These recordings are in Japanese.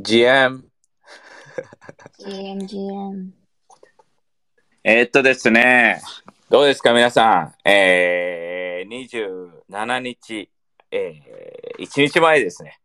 GM。GM、GM。えーっとですね、どうですか皆さん？えー、27日、えー、1日前ですね。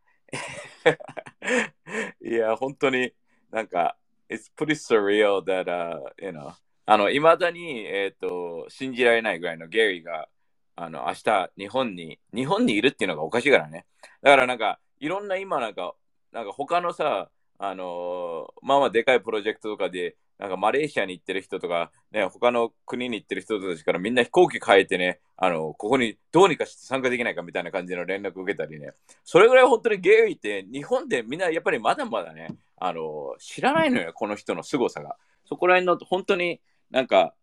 いや、本当になんか、It's pretty surreal that, uh, you know, あの、いまだに、えーっと、信じられないぐらいのゲリーが、あの、明日、日本に、日本にいるっていうのがおかしいからね。だからなんか、いろんな今なんか、なんか他のさ、あのまあまあでかいプロジェクトとかで、なんかマレーシアに行ってる人とか、ね、他の国に行ってる人たちからみんな飛行機変えてね、あの、ここにどうにかして参加できないかみたいな感じの連絡を受けたりね。それぐらい本当にゲイって日本でみんなやっぱりまだまだね、あの、知らないのよ、この人の凄さが。そこら辺の本当になんか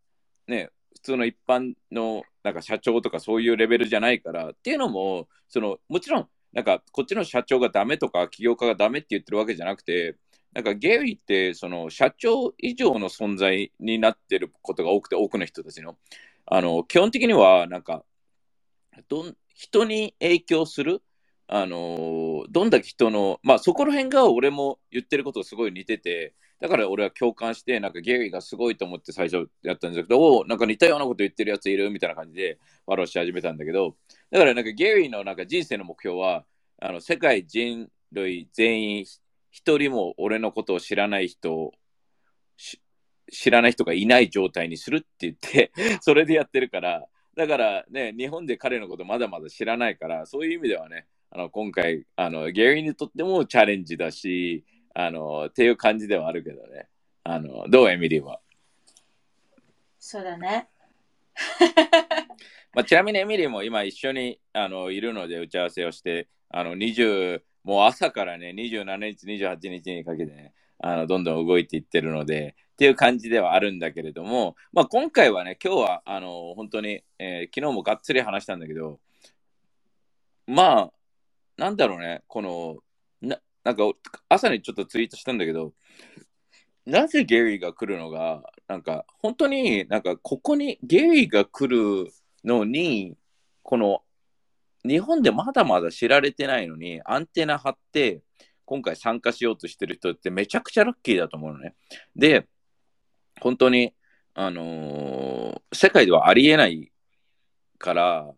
ね、普通の一般のなんか社長とかそういうレベルじゃないからっていうのも、そのもちろんなんかこっちの社長がダメとか起業家がダメって言ってるわけじゃなくて、なんかゲイってその社長以上の存在になってることが多くて、多くの人たちの。あの基本的にはなんかどん人に影響する、あのどんだけ人の、まあそこら辺が俺も言ってることすごい似てて、だから俺は共感して、なんかゲリーがすごいと思って最初やったんですけど、おなんか似たようなこと言ってるやついるみたいな感じで笑わし始めたんだけど、だからなんかゲリーのなんか人生の目標は、あの世界人類全員一人も俺のことを知らない人を知らない人がいない状態にするって言って、それでやってるから、だからね、日本で彼のことまだまだ知らないから、そういう意味ではね、あの今回あの、ゲリーにとってもチャレンジだし、あのっていう感じではあるけどね。あのどうエミリーは？そうだね。まあ、ちなみにエミリーも今一緒にあのいるので打ち合わせをして、あの20もう朝からね、27日、28日にかけてね、あのどんどん動いていってるので、っていう感じではあるんだけれども、まあ、今回はね、今日はあの本当に、えー昨日もがっつり話したんだけど、まあ、なんだろうね、この、なんか朝にちょっとツイートしたんだけど、なぜゲリーが来るのが、なんか本当になんかここにゲリーが来るのに、この日本でまだまだ知られてないのに、アンテナ張って、今回参加しようとしてる人ってめちゃくちゃラッキーだと思うのね。で、本当に、あのー世界ではありえないから、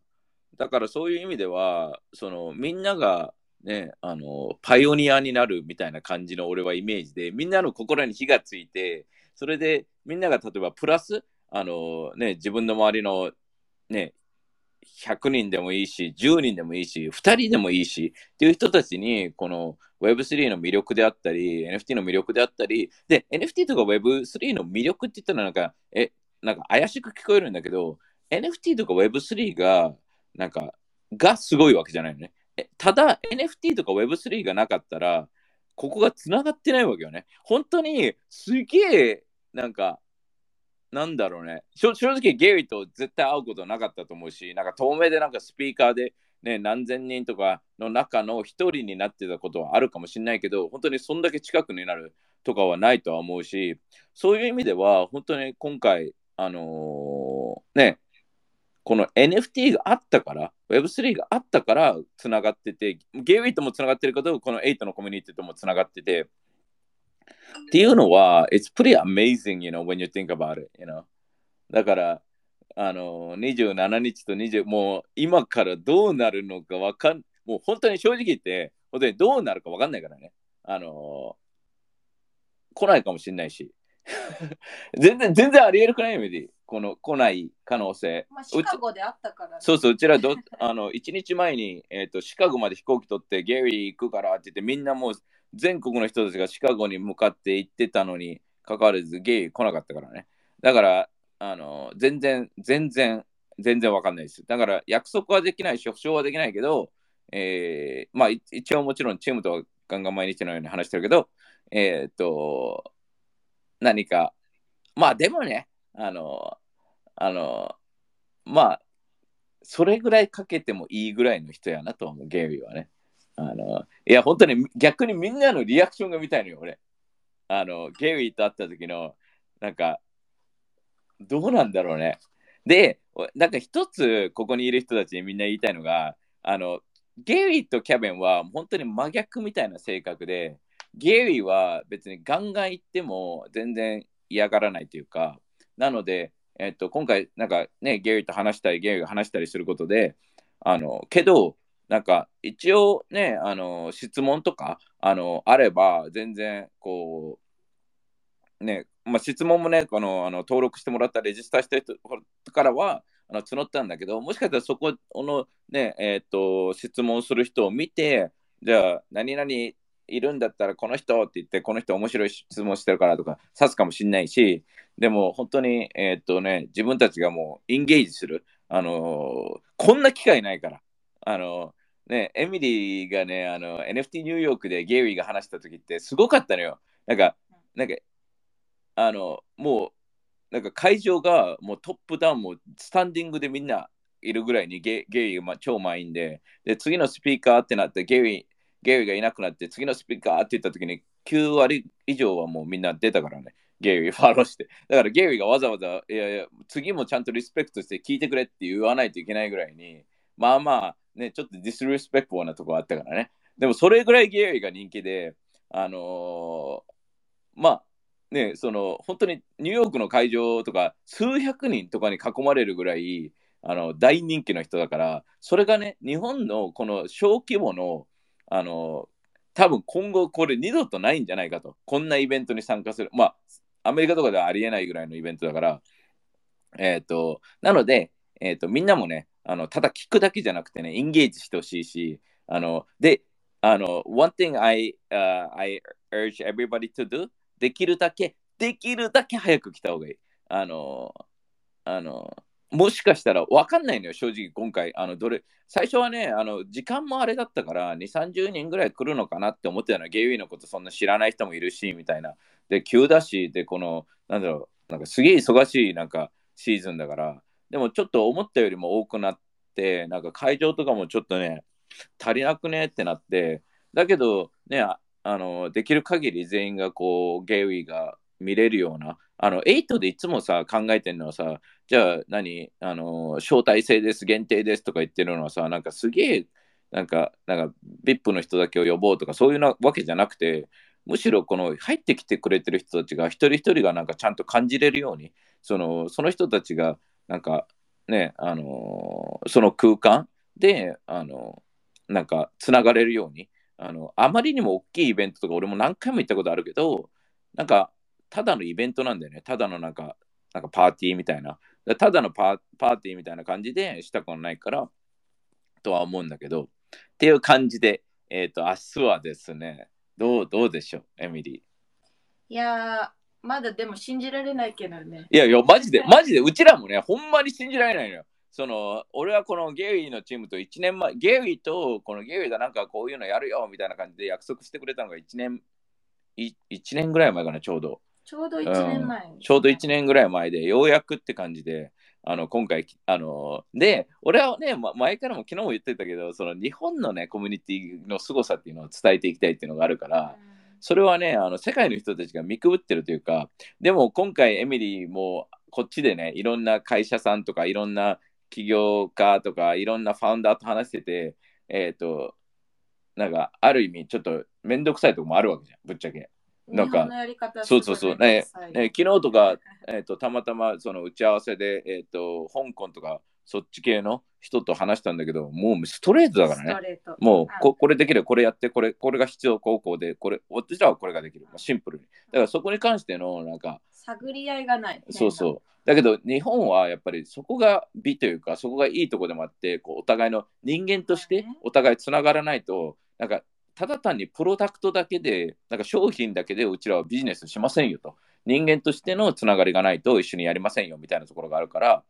だからそういう意味では、そのみんながね、あのパイオニアになるみたいな感じの俺はイメージで、みんなの心に火がついて、それでみんなが例えばプラス、あのね、自分の周りのね、100人でもいいし、10人でもいいし、2人でもいいし、っていう人たちに、この Web3 の魅力であったり、NFT の魅力であったり、で、NFT とか Web3 の魅力って言ったらなんか、え、なんか怪しく聞こえるんだけど、NFT とか Web3 が、なんか、がすごいわけじゃないのね。ただ、NFT とか Web3 がなかったら、ここが繋がってないわけよね。本当に、すげえ、なんか、なんだろうね。正直、ゲイと絶対会うことなかったと思うし、なんか透明でなんかスピーカーで、ね、何千人とかの中の一人になってたことはあるかもしれないけど、本当にそんだけ近くになるとかはないとは思うし、そういう意味では、本当に今回、あのーね、この NFT があったから、Web3 があったからつながってて、ゲイリーともつながってるけど、この8のコミュニティともつながってて、っていうのは、it's pretty amazing, you know, when you think about it, you know. だから、あの、27日と20、もう今からどうなるのかわかん、もう本当に正直言って、本当にどうなるかわかんないからね。あの、来ないかもしれないし。全然、全然ありえるくない？よ、メディ。この来ない可能性。まあ、シカゴであったから、ね。そうそう、うちらど あの1日前に、えーとシカゴまで飛行機取ってゲリー行くからって言ってみんなもう全国の人たちがシカゴに向かって行ってたのに関わらずゲイ来なかったからね。だからあの全然全然全然わかんないです。だから約束はできないし保証はできないけど、えーまあい一応もちろんチームとはガンガン毎日のように話してるけど、えっ、と何かまあでもねあのあのまあそれぐらいかけてもいいぐらいの人やなと思う、ゲイリーはね。あのいや、本当に逆にみんなのリアクションが見たいのよ、俺。あの、ゲイリーと会った時の、なんか、どうなんだろうね。で、なんか一つ、ここにいる人たちにみんな言いたいのが、あの、ゲイリーとキャベンは本当に真逆みたいな性格で、ゲイリーは別にガンガン言っても全然嫌がらないというか、なので、えっと、今回、なんかね、ゲイリーと話したり、ゲイリーが話したりすることで、あの、けど、なんか一応ね、あの、質問とか、あの、あれば、全然、こう、ね、まあ、質問もね、この、あの、登録してもらったレジスターした人からは、あの募ったんだけど、もしかしたらそこのね、えっ、と、質問する人を見て、じゃあ、何々いるんだったらこの人って言って、この人面白い質問してるからとか、指すかもしれないし、でも本当に、えっ、とね、自分たちがもうインゲージする。あのー、こんな機会ないから。あのね、エミリーがね、あの、NFT ニューヨークでゲイリーが話した時ってすごかったのよ。なんか、なんか、あの、もう、なんか会場がもうトップダウンもスタンディングでみんないるぐらいにゲゲイが超満員で、で、次のスピーカーってなってゲイゲイがいなくなって次のスピーカーって言った時に9割以上はもうみんな出たからね。ゲイファローして。だからゲイがわざわざ、いやいや、次もちゃんとリスペクトして聞いてくれって言わないといけないぐらいに、まあまあ、ね、ちょっとディスリスペクトなとこあったからね。でもそれぐらいゲイが人気で、あのー、まあ、ね、その本当にニューヨークの会場とか数百人とかに囲まれるぐらいあの大人気の人だからそれがね日本のこの小規模のあの多分今後これ二度とないんじゃないかと。こんなイベントに参加する。まあアメリカとかではありえないぐらいのイベントだから。えっ、ー、となので、えーと、みんなもねあのただ聞くだけじゃなくてねエンゲージしてほしいしあのであの one thing I,、uh, I urge everybody to do できるだけ、できるだけ早く来た方がいい。あの、あの、もしかしたら分かんないのよ、正直今回。あのどれ最初はね、あの時間もあれだったから、2、30人ぐらい来るのかなって思ってたの。ゲイウィのことそんな知らない人もいるし、みたいな。で、急だし、で、この、なんだろう、なんかすげえ忙しいなんかシーズンだから、でもちょっと思ったよりも多くなって、なんか会場とかもちょっとね、足りなくねってなって、だけどね、あのできる限り全員がこうゲイウィが見れるような。あの8でいつもさ考えてるのはさじゃあ何？あの招待制です限定ですとか言ってるのはさなんかすげえなんかなんか VIP の人だけを呼ぼうとかそういうなわけじゃなくてむしろこの入ってきてくれてる人たちが一人一人がなんかちゃんと感じれるようにそのその人たちがなんかねあのその空間であのなんかつながれるようにあの、あまりにも大きいイベントとか俺も何回も行ったことあるけど、なんか、ただのイベントなんだよね。ただのなんか、なんかパーティーみたいな。ただのパパーティーみたいな感じでしたことないから、とは思うんだけど、っていう感じで、えっ、ー、と、明日はですね、どう、どうでしょう、エミリー？いやまだでも信じられないけどね。いやいや、マジで、マジで、うちらもね、ほんまに信じられないのよ。その俺はこのゲイリーのチームと1年前、ゲイリーとこのゲイリーがなんかこういうのやるよみたいな感じで約束してくれたのが1年、1年ぐらい前かな、ちょうど。ちょうど1年前、うん、ちょうど1年ぐらい前で、ようやくって感じで、あの今回、あので、俺はね、ま、前からも昨日も言ってたけど、その日本のね、コミュニティの凄さっていうのを伝えていきたいっていうのがあるから、それはね、あの世界の人たちが見くぶってるというか、でも今回、エミリーもこっちでね、いろんな会社さんとか、いろんな起業家とかいろんなファウンダーと話してて、えっ、ー、と、なんかある意味ちょっと面倒くさいとこもあるわけじゃん、ぶっちゃけ。なんか、そうそうそう、ねね、昨日とか、えーと、たまたまその打ち合わせで、えーと、香港とかそっち系の人と話したんだけど、もうストレートだからね。もうここれできる、これやって、これこれが必要高校で、これ、私らはこれができる。シンプルに。だからそこに関しての、なんか、探り合いがない。そうそう。だけど日本はやっぱりそこが美というかそこがいいとこでもあってこうお互いの人間としてお互いつながらないとなんかただ単にプロダクトだけでなんか商品だけでうちらはビジネスしませんよと。人間としてのつながりがないと一緒にやりませんよみたいなところがあるから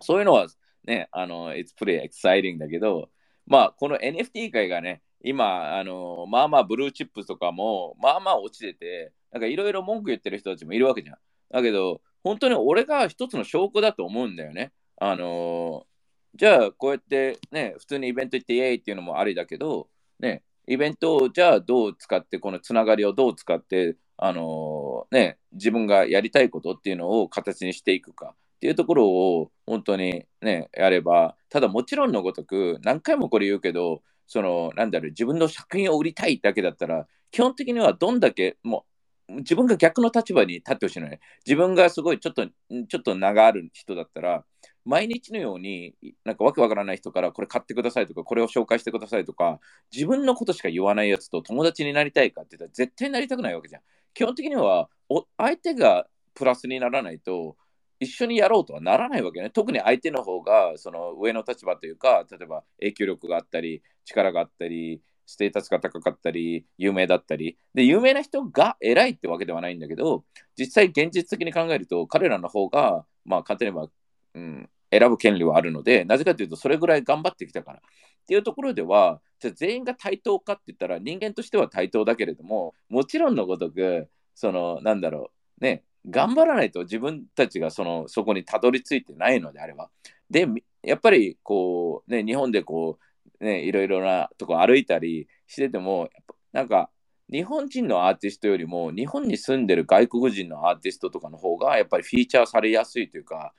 そういうのはねあの It's pretty exciting だけどまあこの NFT 界がね今あのまあまあブルーチップとかもまあまあ落ちててなんかいろいろ文句言ってる人たちもいるわけじゃん。だけど本当に俺が一つの証拠だと思うんだよね。あのー、じゃあこうやってね、普通にイベント行ってイエーイっていうのもありだけど、ね、イベントをじゃあどう使って、このつながりをどう使って、あのー、ね、自分がやりたいことっていうのを形にしていくかっていうところを本当にね、やれば、ただもちろんのごとく、何回もこれ言うけど、その、なんだろう、自分の作品を売りたいだけだったら、基本的にはどんだけもう自分が逆の立場に立ってほしいのね。自分がすごいちょっと、ちょっと名がある人だったら、毎日のように、なんかわけわからない人からこれ買ってくださいとか、これを紹介してくださいとか、自分のことしか言わないやつと友達になりたいかって言ったら絶対なりたくないわけじゃん。基本的には相手がプラスにならないと、一緒にやろうとはならないわけね。特に相手の方がその上の立場というか、例えば影響力があったり、力があったり、ステータスが高かったり、有名だったり、で、有名な人が偉いってわけではないんだけど、実際現実的に考えると、彼らの方が、まあ、勝てれば、うん、選ぶ権利はあるので、なぜかというと、それぐらい頑張ってきたから。っていうところでは、じゃ全員が対等かって言ったら、人間としては対等だけれども、もちろんのごとく、その、なんだろう、ね、頑張らないと自分たちがそのそこにたどり着いてないのであれば。で、やっぱりこう、ね、日本でこう、ね、いろいろなとこ歩いたりしてても、やっぱなんか、日本人のアーティストよりも日本に住んでる外国人のアーティストとかの方がやっぱりフィーチャーされやすいというか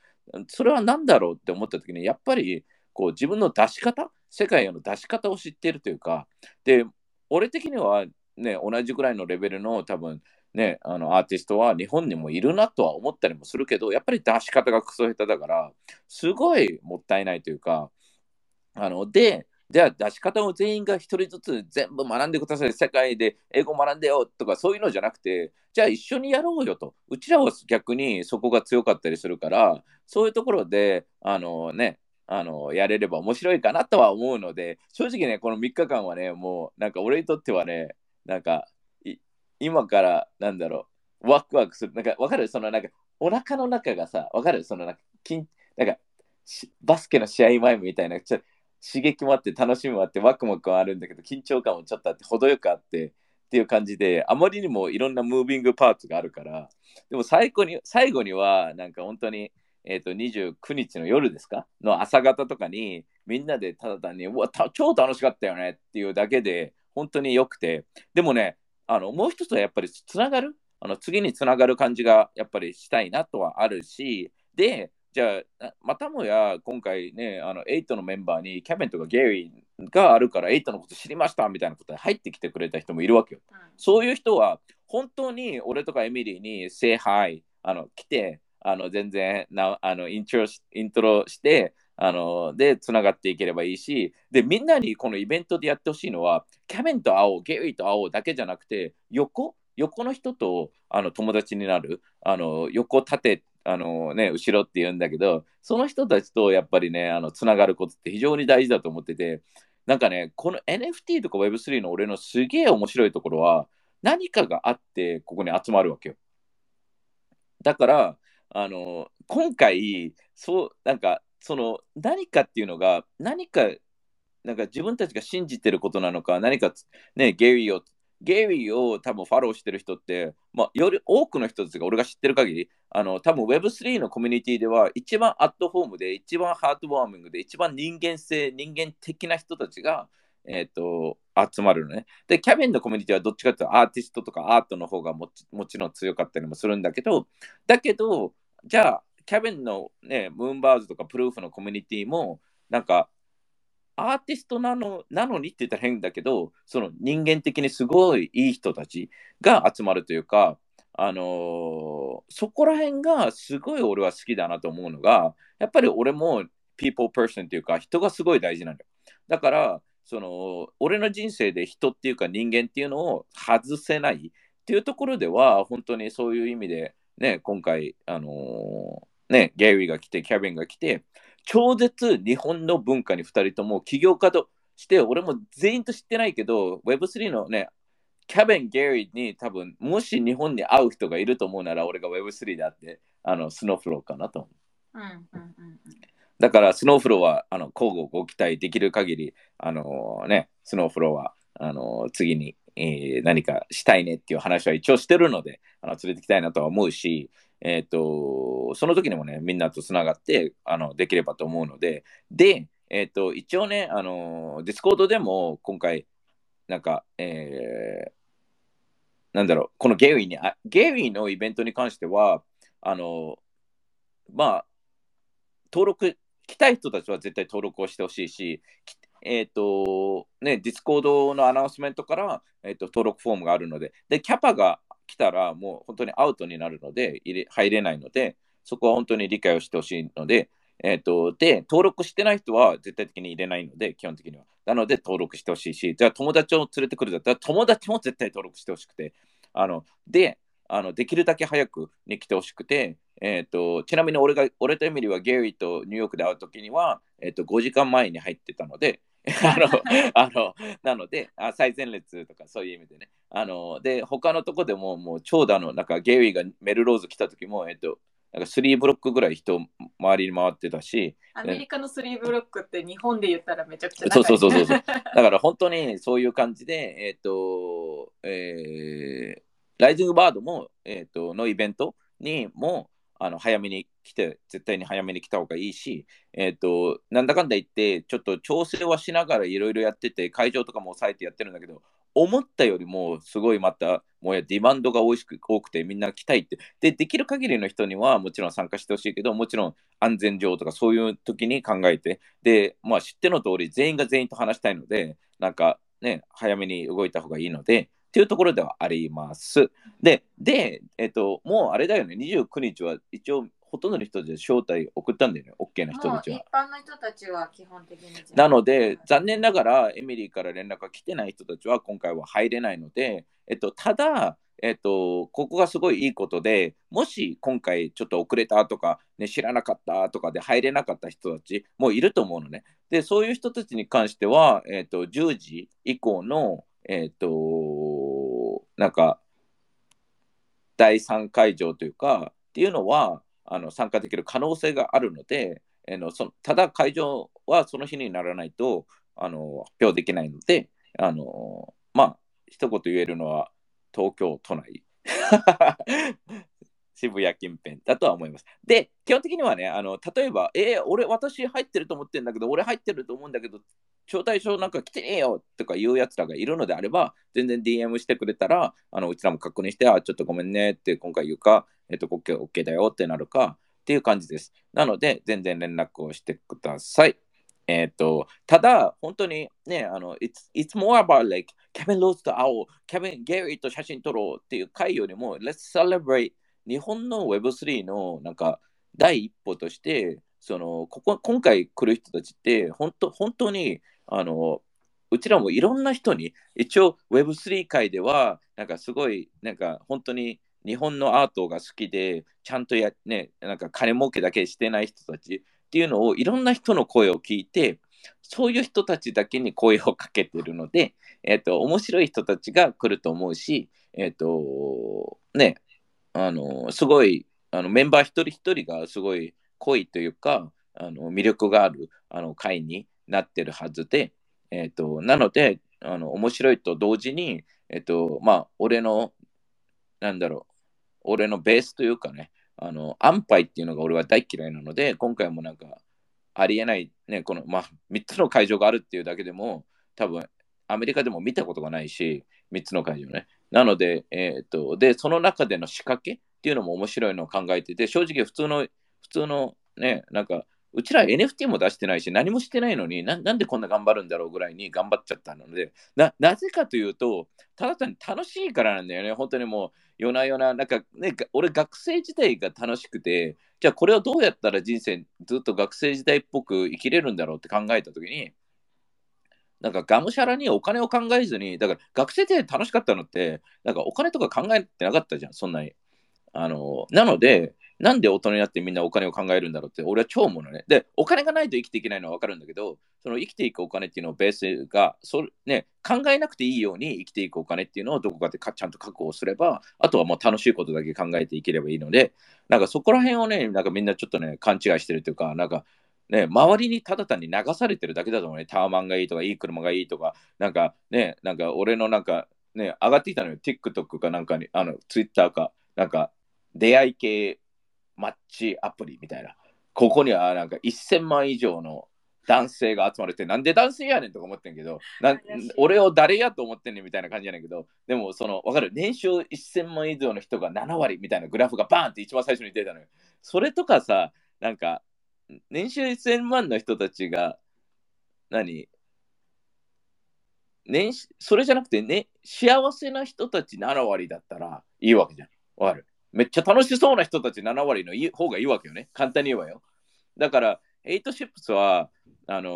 それは何だろうって思った時にやっぱりこう自分の出し方世界への出し方を知っているというかで俺的にはね同じぐらいのレベルの多分ねあのアーティストは日本にもいるなとは思ったりもするけどやっぱり出し方がクソ下手だからすごいもったいないというかあのでじゃあ出し方を全員が一人ずつ全部学んでください。世界で英語学んでよとかそういうのじゃなくて、じゃあ一緒にやろうよと。うちらは逆にそこが強かったりするから、そういうところで、あのね、あのやれれば面白いかなとは思うので、正直ね、この3日間はね、もうなんか俺にとってはね、なんか今からなんだろう、ワクワクする。なんかわかる？そのなんかお腹の中がさ、わかる？そのなんか、なんかバスケの試合前みたいな、ちょ刺激もあって楽しみもあってワクワクはあるんだけど緊張感もちょっとあって程よくあってっていう感じであまりにもいろんなムービングパーツがあるからでも最後に最後にはなんか本当に、えー、と29日の夜ですか？の朝方とかにみんなでただ単にうわ超楽しかったよねっていうだけで本当に良くてでもねあのもう一つはやっぱりつながる？あの次につながる感じがやっぱりしたいなとはあるしでじゃあ、またもや今回ね、あの8のメンバーにキャベンとかゲリーがあるから8のこと知りましたみたいなことで入ってきてくれた人もいるわけよ。うん、そういう人は本当に俺とかエミリーに say hi あの来てあの全然なあのイントロイントロしてあのでつながっていければいいしでみんなにこのイベントでやってほしいのはキャベンと会おうゲリーと会おうだけじゃなくて横？横の人とあの友達になるあの横縦あのね、後ろって言うんだけど、その人たちとやっぱりね、あの、つながることって非常に大事だと思ってて、なんかね、この NFT とか Web3 の俺のすげえ面白いところは、何かがあってここに集まるわけよ。だから、あの、今回、そう、なんか、その、何かっていうのが、何か、なんか自分たちが信じてることなのか、何か、ね、ゲイリーをゲイリーを多分フォローしてる人って、まあ、より多くの人たちが俺が知ってる限り、あの多分 Web3 のコミュニティでは一番アットホームで、一番ハートウォーミングで、一番人間性、人間的な人たちが、えーと、集まるのね。で、キャビンのコミュニティはどっちかというとアーティストとかアートの方がももちろん強かったりもするんだけど、だけど、じゃあ、キャビンの、ね、ムーンバーズとかプルーフのコミュニティも、なんかアーティストなのなのにって言ったら変だけど、その人間的にすごいいい人たちが集まるというか、あのー、そこら辺がすごい俺は好きだなと思うのが、やっぱり俺も people person っていうか人がすごい大事なんだよ。だから、その俺の人生で人っていうか人間っていうのを外せないっていうところでは、本当にそういう意味で、ね、今回、あのー、ね、ゲイリーが来て、キャビンが来て、超絶日本の文化に2人とも起業家として俺も全員と知ってないけど Web3 のねキャベン・ゲリーに多分もし日本に会う人がいると思うなら俺が Web3 であってあのスノーフローかなと思う。うんうんうんだからスノーフローはあの乞うご期待できる限りあのねスノーフローはあの次に、えー、何かしたいねっていう話は一応してるのであの連れてきたいなとは思うしえっ、ー、と、その時にもね、みんなとつながって、あの、できればと思うので、で、えっ、ー、と、一応ね、あの、ディスコードでも今回、なんか、えー、なんだろう、このゲイリーに、あゲイリーのイベントに関しては、あの、まあ、登録、来たい人たちは絶対登録をしてほしいし、えっ、と、ね、ディスコードの announcement から、えっ、と、登録フォームがあるので、で、キャパが来たらもう本当にアウトになるので、入れ入れないので、そこは本当に理解をしてほしいので、えっ、と、で、登録してない人は絶対的に入れないので、基本的には。なので、登録してほしいし、じゃあ友達を連れてくるだったら、友達も絶対登録してほしくて、あの、で、あのできるだけ早くに来てほしくて、えっ、と、ちなみに俺が、俺とエミリーはゲイリーとニューヨークで会うときには、えっ、と、5時間前に入ってたので、あの、あの、なので、あ最前列とかそういう意味でね。あの、で、他のとこでも、もう長蛇の、なんかゲリーがメルローズ来た時も、えっ、と、なんか3ブロックぐらい人周りに回ってたし、アメリカのスリーブロックって日本で言ったらめちゃくちゃそうそうそうそうそう。だから本当にそういう感じで、えっ、と、えー、ライジングバードも、えっ、と、のイベントにも、あの早めに来て、絶対に早めに来た方がいいし、えっ、と、なんだかんだ言って、ちょっと調整はしながらいろいろやってて、会場とかも抑えてやってるんだけど、思ったよりもすごいまた、もうやディマンドが多く多くてみんな来たいって。で、できる限りの人にはもちろん参加してほしいけど、もちろん安全上とかそういう時に考えて、で、まあ知っての通り全員が全員と話したいので、なんかね、早めに動いた方がいいので、っていうところではあります。で、で、えっと、もうあれだよね、29日は一応ほとんどの人で招待送ったんだよね、OK な人たちは。般の人たちは基本的になので、残念ながらエミリーから連絡が来てない人たちは今回は入れないので、えっと、ただ、えっと、ここがすごいいいことで、もし今回ちょっと遅れたとか、ね、知らなかったとかで入れなかった人たちもいると思うのね。で、そういう人たちに関しては、えっと、10時以降の、えっと、なんか、第3会場というか、っていうのは、あの参加できる可能性があるので、えーのそただ会場はその日にならないとあの発表できないので、あのまあ、一言言えるのは東京都内。渋谷近辺だとは思います。で、基本的にはね、あの例えば、えー俺、私入ってると思ってるんだけど、俺入ってると思うんだけど、招待状なんか来てねえよとかいうやつらがいるのであれば、全然 DM してくれたら、あのうちらも確認して、あ、ちょっとごめんねって今回言うか、えっと、OK, OK だよってなるかっていう感じです。なので、全然連絡をしてください。えっと、ただ、本当にね、あの、it's, it's more about like, Kevin Rose と会おう、Kevin Gary と写真撮ろうっていう回よりも、Let's celebrate 日本の Web3 のなんか第一歩として、そのここ今回来る人たちって本当本当にあのうちらもいろんな人に一応 Web3 界ではなんかすごいなんか本当に日本のアートが好きでちゃんとやねなんか金儲けだけしてない人たちっていうのをいろんな人の声を聞いてそういう人たちだけに声をかけてるので、えっと面白い人たちが来ると思うし、えっとねあのすごいあのメンバー一人一人がすごい濃いというかあの魅力があるあの会になってるはずで、えっとなのであの面白いと同時に、えっとまあ、俺のなんだろう俺のベースというかねあの安牌っていうのが俺は大嫌いなので今回もなんかありえない、ね、この、まあ、3つの会場があるっていうだけでも多分アメリカでも見たことがないし3つの会場ね。なので、えー、と、で、その中での仕掛けっていうのも面白いのを考えてて、正直普通の、普通のね、なんか、うちら NFT も出してないし、何もしてないのにな、なんでこんな頑張るんだろうぐらいに頑張っちゃったので、な、なぜかというと、ただ単に楽しいからなんだよね。本当にもう、夜な夜な、なんかね、俺学生時代が楽しくて、じゃあこれをどうやったら人生ずっと学生時代っぽく生きれるんだろうって考えたときに、なんかがむしゃらにお金を考えずに、だから学生で楽しかったのって、なんかお金とか考えてなかったじゃん、そんなに。あの、なので、なんで大人になってみんなお金を考えるんだろうって、俺は超思うのね。で、お金がないと生きていけないのは分かるんだけど、その生きていくお金っていうのをベースが、そね、考えなくていいように生きていくお金っていうのをどこかでかちゃんと確保すれば、あとはもう楽しいことだけ考えていければいいので、なんかそこら辺をね、なんかみんなちょっとね、勘違いしてるというか、なんか、ね、周りにただ単に流されてるだけだと思うね。タワマンがいいとか、いい車がいいとか、なんかね、なんか俺のなんかね、上がってきたのよ。TikTok かなんかに、あの、Twitter か、なんか出会い系マッチアプリみたいな。ここにはなんか1000万以上の男性が集まれて、なんで男性やねんとか思ってんけど、俺を誰やと思ってんねんみたいな感じやねんけど、でもその、わかる、年収1000万以上の人が7割みたいなグラフがバーンって一番最初に出たのよ。それとかさ、なんか、年収1000万の人たちが、何？年収それじゃなくてね、幸せな人たち7割だったらいいわけじゃん。わかる？めっちゃ楽しそうな人たち7割の方がいいわけよね。簡単に言えばよ。だから、エイトシップスは、あの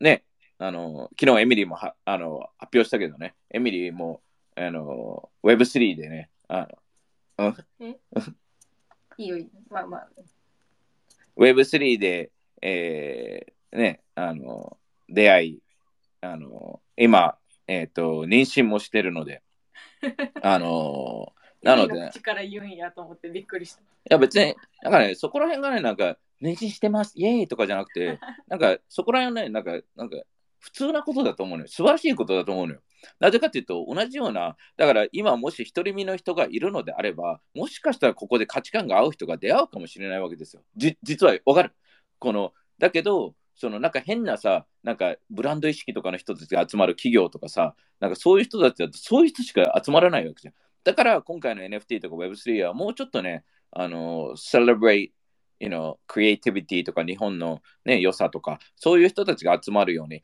ーね、あのー昨日エミリーもはあの発表したけどね、エミリーも、あのー Web3 でね、あのいいよ、いいよまあまあ。Web3 で、えーね、あの、出会い、あの、今、えっ、と、妊娠もしてるので、あの、なので、い口から言うんやと思ってびっくりした。や別に、なんかね、そこら辺がね、なんか、妊娠してます、イエーイとかじゃなくて、なんか、そこら辺はね、なんか、なんか、普通なことだと思うのよ。素晴らしいことだと思うのよ。なぜかというと、同じような、だから今もし独り身の人がいるのであれば、もしかしたらここで価値観が合う人が出会うかもしれないわけですよ。じ実はわかる？この、だけど、そのなんか変なさ、なんかブランド意識とかの人たちが集まる企業とかさ、なんかそういう人たちだとそういう人しか集まらないわけじゃん。だから今回の NFT とか Web3 はもうちょっとね、あの、celebrate you know, クリエイティビティとか日本の、ね、良さとか、そういう人たちが集まるように、